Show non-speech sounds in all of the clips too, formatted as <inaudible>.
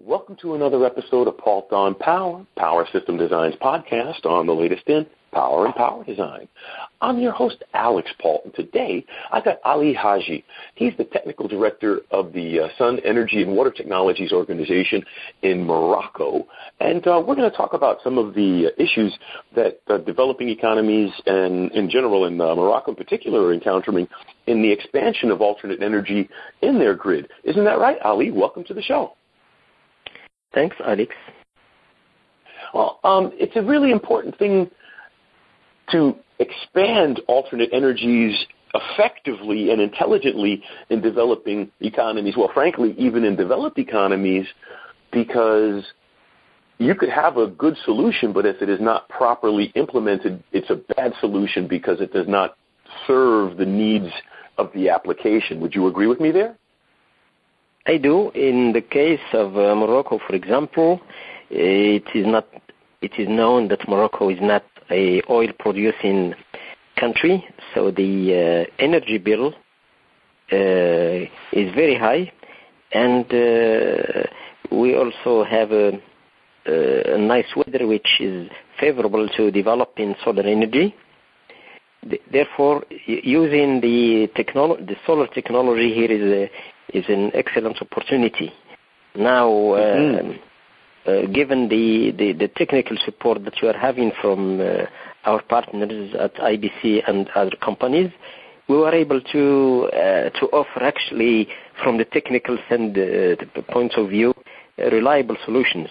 Welcome to another episode of Paultre on Power, Power Systems Design's podcast on the latest in power and power design. I'm your host, Alix Paultre. Today, I got Ali Haji. He's the technical director of the uh, Sun Energy and Water Technologies Organization in Morocco. And uh, we're going to talk about some of the issues that uh, developing economies and in general in uh, Morocco in particular are encountering in the expansion of alternate energy in their grid. Isn't that right, Ali? Welcome to the show. Thanks, Alex. Well, um, it's a really important thing to expand alternate energies effectively and intelligently in developing economies. Well, frankly, even in developed economies, because you could have a good solution, but if it is not properly implemented, it's a bad solution because it does not serve the needs of the application. Would you agree with me there? I do. In the case of uh, Morocco, for example, it is not. It is known that Morocco is not a oil producing country, so the uh, energy bill uh, is very high, and uh, we also have a, a, nice weather which is favorable to developing solar energy. Therefore, using the, technolo- the solar technology here is a is an excellent opportunity. Now, mm-hmm. Um, uh, given the, the, the, technical support that you are having from uh, our partners at IBC and other companies, we were able to uh, to offer actually from the technical and uh, point of view uh, reliable solutions.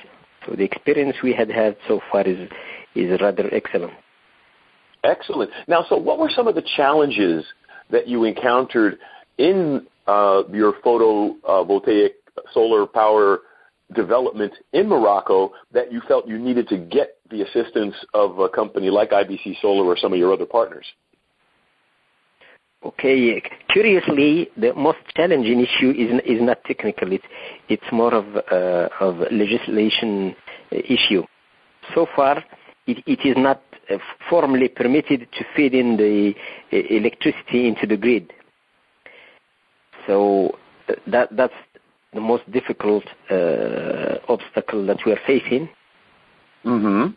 So the experience we had had so far is is rather excellent. Excellent. Now, so what were some of the challenges that you encountered in uh, your photovoltaic solar power development in Morocco that you felt you needed to get the assistance of a company like IBC Solar or some of your other partners? Okay. Curiously, the most challenging issue is is not technical. It's more of uh, of legislation issue. So far, it, is not uh, formally permitted to feed in the uh, electricity into the grid. So that that's the most difficult uh, obstacle that we are facing. hmm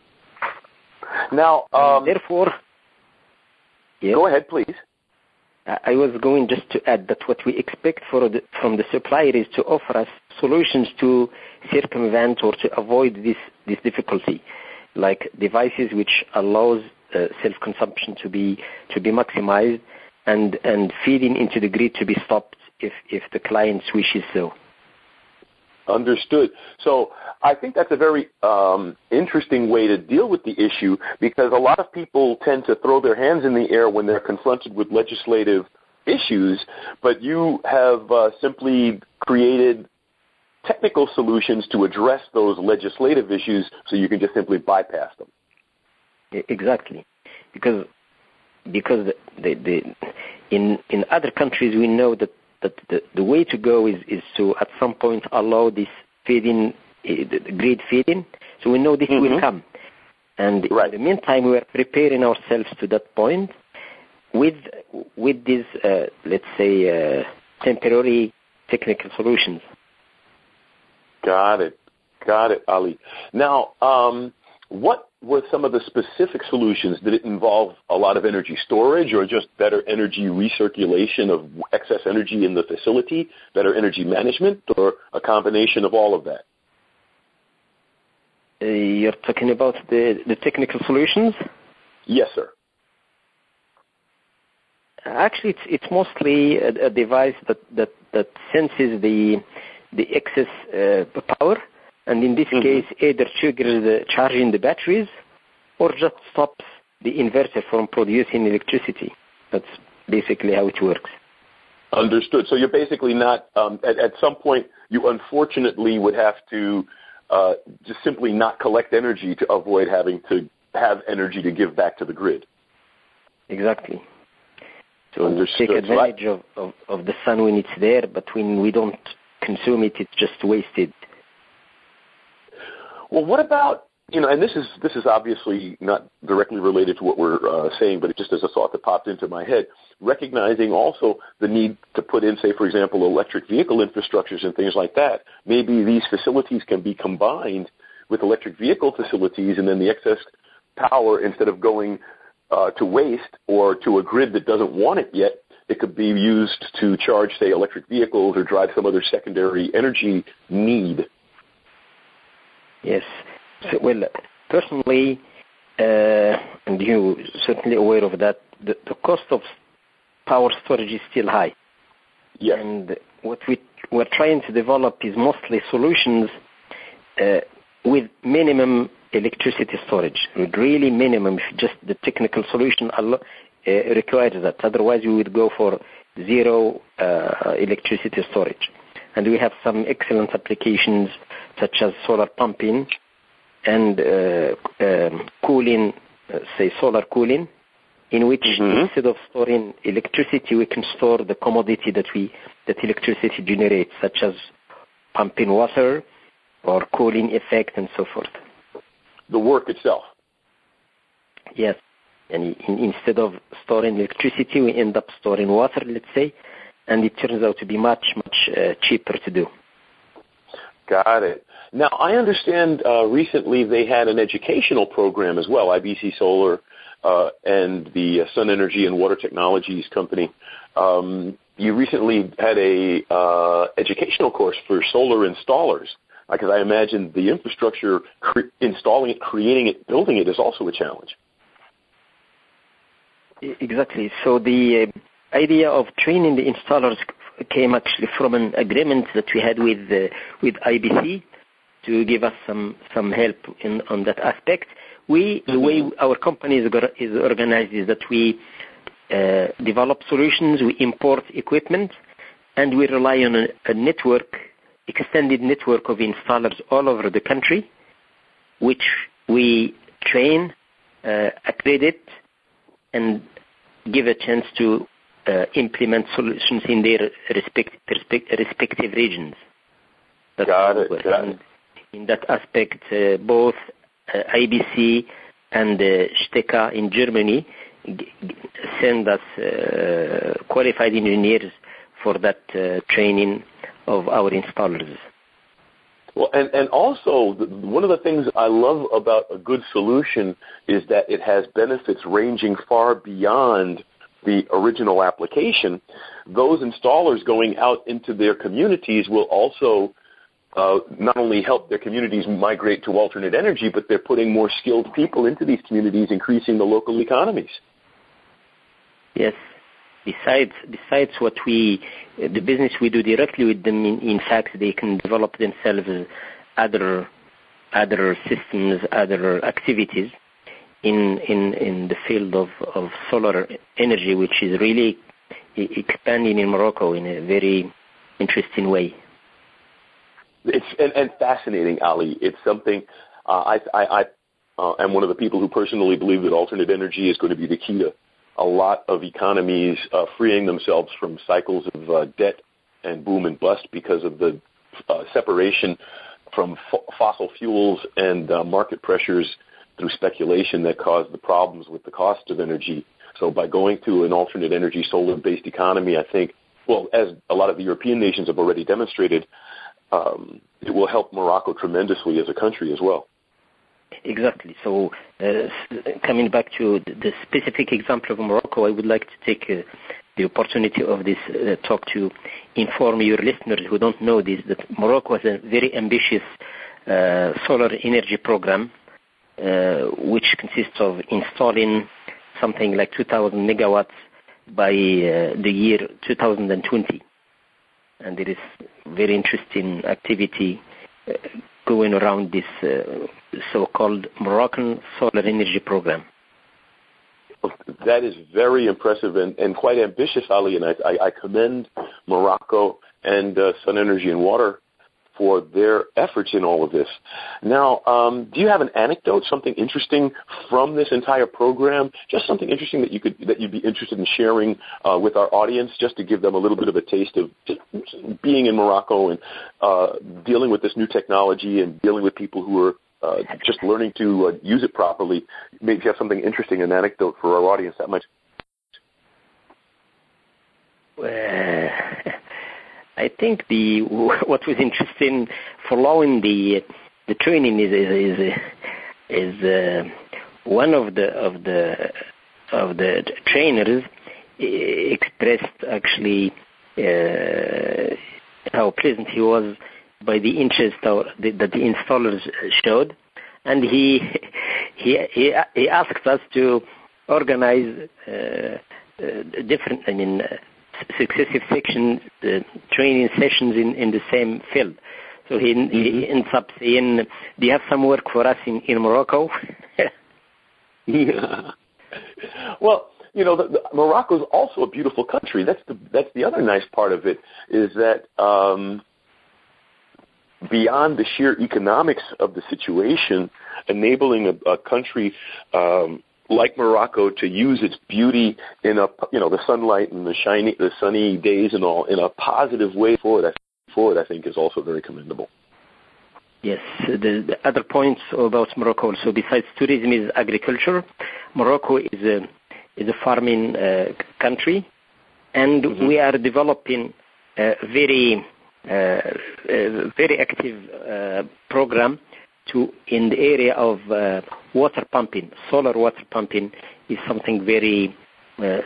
Now, um, therefore, yes, go ahead, please. I was going just to add that what we expect the, from the supplier is to offer us solutions to circumvent or to avoid this, this difficulty, like devices which allows uh, self-consumption to be to be maximized and and feeding into the grid to be stopped if if the client wishes so. Understood. So I think that's a very um, interesting way to deal with the issue because a lot of people tend to throw their hands in the air when they're confronted with legislative issues, but you have uh, simply created technical solutions to address those legislative issues so you can just simply bypass them. Exactly. Because because the, the, the, in in other countries we know that that the, the way to go is, is to at some point allow this feeding, the grid feeding. So we know this mm-hmm. will come. And right. in the meantime, we are preparing ourselves to that point with with these, uh, let's say, uh, temporary technical solutions. Got it. Got it, Ali. Now, um, what were some of the specific solutions? Did it involve a lot of energy storage or just better energy recirculation of excess energy in the facility, better energy management, or a combination of all of that? Uh, you're talking about the, the technical solutions? Yes, sir. Actually, it's, it's mostly a, a device that, that, that senses the, the excess uh, power and in this mm-hmm. case either triggers the charging the batteries or just stops the inverter from producing electricity. That's basically how it works. Understood. So you're basically not, um, at, at, some point, you unfortunately would have to uh, just simply not collect energy to avoid having to have energy to give back to the grid. Exactly. So Understood. take advantage so I, of, of, of the sun when it's there, but when we don't consume it, it's just wasted. Well, what about you know, and this is this is obviously not directly related to what we're uh, saying, but it just as a thought that popped into my head. Recognizing also the need to put in, say, for example, electric vehicle infrastructures and things like that. Maybe these facilities can be combined with electric vehicle facilities, and then the excess power, instead of going uh, to waste or to a grid that doesn't want it yet, it could be used to charge, say, electric vehicles or drive some other secondary energy need. Yes. So, well, personally, uh, and you certainly aware of that, the, the cost of power storage is still high. Yes. And what we, we're trying to develop is mostly solutions uh, with minimum electricity storage, with really minimum, just the technical solution uh, requires that. Otherwise, we would go for zero uh, electricity storage. And we have some excellent applications such as solar pumping and uh, um, cooling, uh, say solar cooling, in which mm-hmm. instead of storing electricity, we can store the commodity that we that electricity generates, such as pumping water or cooling effect and so forth. The work itself. Yes, and in, instead of storing electricity, we end up storing water, let's say, and it turns out to be much much uh, cheaper to do. Got it. Now, I understand uh, recently they had an educational program as well, IBC Solar uh, and the Sun Energy and Water Technologies Company. Um, you recently had a uh, educational course for solar installers, because I imagine the infrastructure, cre- installing it, creating it, building it is also a challenge. Exactly. So the uh, idea of training the installers came actually from an agreement that we had with uh, with IBC to give us some some help in on that aspect. We mm-hmm. the way our company is, organized is that we uh, develop solutions, we import equipment, and we rely on a, a network, extended network of installers all over the country, which we train, uh, accredit, and give a chance to uh, implement solutions in their respect, respect, respective regions. Got it. In that aspect, uh, both uh, IBC and uh, Steca in Germany send us qualified engineers for that training of our installers. Well, and, also, one of the things I love about a good solution is that it has benefits ranging far beyond the original application. Those installers going out into their communities will also Uh, not only help their communities migrate to alternate energy, but they're putting more skilled people into these communities, increasing the local economies. Yes. Besides, besides what we, the business we do directly with them, in, in fact, they can develop themselves other, other systems, other activities in, in, in the field of, of solar energy, which is really expanding in Morocco in a very interesting way. It's and, and fascinating, Ali. It's something uh, I, I, I uh, am one of the people who personally believe that alternate energy is going to be the key to a lot of economies uh, freeing themselves from cycles of uh, debt and boom and bust because of the uh, separation from fossil fuels and uh, market pressures through speculation that caused the problems with the cost of energy. So by going to an alternate energy solar-based economy, I think, well, as a lot of the European nations have already demonstrated, um, it will help Morocco tremendously as a country as well. Exactly. So, uh, coming back to the specific example of Morocco, I would like to take uh, the opportunity of this uh, talk to inform your listeners who don't know this that Morocco has a very ambitious uh, solar energy program, uh, which consists of installing something like 2,000 megawatts by uh, the year 2020 and there is very interesting activity uh, going around this uh, so-called Moroccan solar energy program. That is very impressive and, and quite ambitious, Ali, and I, I, I commend Morocco and uh, Sun Energy and Water for their efforts in all of this. Now, um, do you have an anecdote, something interesting from this entire program? Just something interesting that you could that you'd be interested in sharing uh, with our audience, just to give them a little bit of a taste of being in Morocco and uh, dealing with this new technology and dealing with people who are uh, just learning to uh, use it properly. Maybe you have something interesting, an anecdote for our audience that might. I think the <laughs> what was interesting following the the training is is is, uh, one of the of the of the trainers expressed actually uh, how pleasant he was by the interest that the installers showed, and he <laughs> he he, he asked us to organize uh, uh, different, I mean, uh, successive sections, uh, training sessions in, in the same field. So he, mm-hmm. he ends up saying, "Do you have some work for us in in Morocco?" <laughs> yeah. Well, you know, the, the, Morocco is also a beautiful country. That's the that's the other nice part of it is that um, beyond the sheer economics of the situation, enabling a, a country um, like Morocco to use its beauty in a you know the sunlight and the shiny the sunny days and all in a positive way forward. Forward, I think, is also very commendable. Yes. The, the other points about Morocco So besides tourism, is agriculture. Morocco is a is a farming uh, country, and mm-hmm. we are developing a very uh, a very active uh, program to in the area of uh, water pumping. Solar water pumping is something very uh,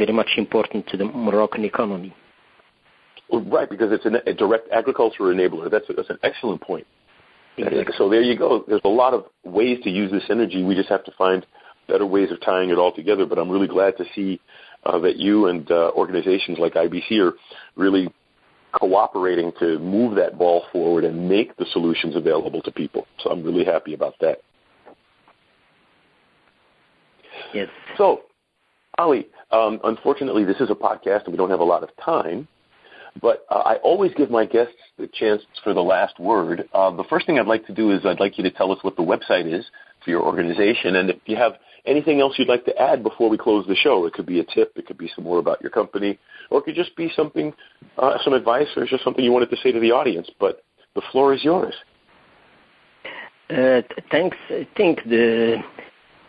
very much important to the Moroccan economy. Right, because it's an, a direct agriculture enabler. That's, a, that's an excellent point. Exactly. So there you go. There's a lot of ways to use this energy. We just have to find better ways of tying it all together. But I'm really glad to see uh, that you and uh, organizations like IBC are really cooperating to move that ball forward and make the solutions available to people. So I'm really happy about that. Yes. So, Ali, um, unfortunately, this is a podcast and we don't have a lot of time. But uh, I always give my guests the chance for the last word. Uh, the first thing I'd like to do is I'd like you to tell us what the website is for your organization, and if you have anything else you'd like to add before we close the show. It could be a tip, it could be some more about your company, or it could just be something, uh, some advice, or just something you wanted to say to the audience. But the floor is yours. Uh, thanks. I think the, the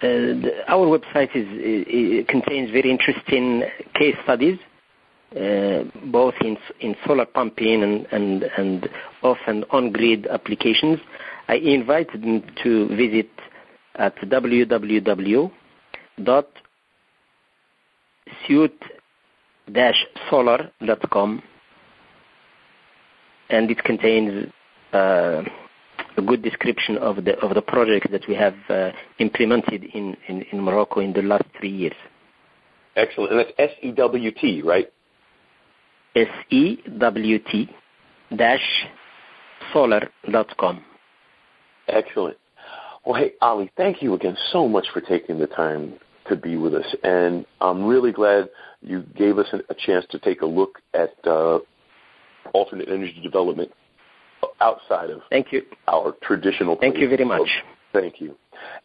our website contains very interesting case studies, uh, both in solar pumping and off and on grid applications. I invite them to visit at www.sewt-solar.com and it contains uh, a good description of the of the project that we have uh, implemented in, in, in, Morocco in the last three years. Excellent. And that's S E W T, right? S E W T dash solar.com. Excellent. Well, hey, Ali, thank you again so much for taking the time to be with us. And I'm really glad you gave us a chance to take a look at uh, alternate energy development outside of thank you. our traditional. Thank you very much. thank you.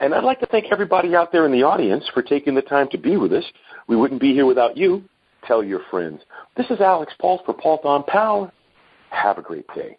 And I'd like to thank everybody out there in the audience for taking the time to be with us. We wouldn't be here without you. Tell your friends. This is Alex Paul for Paultre on Power. Have a great day.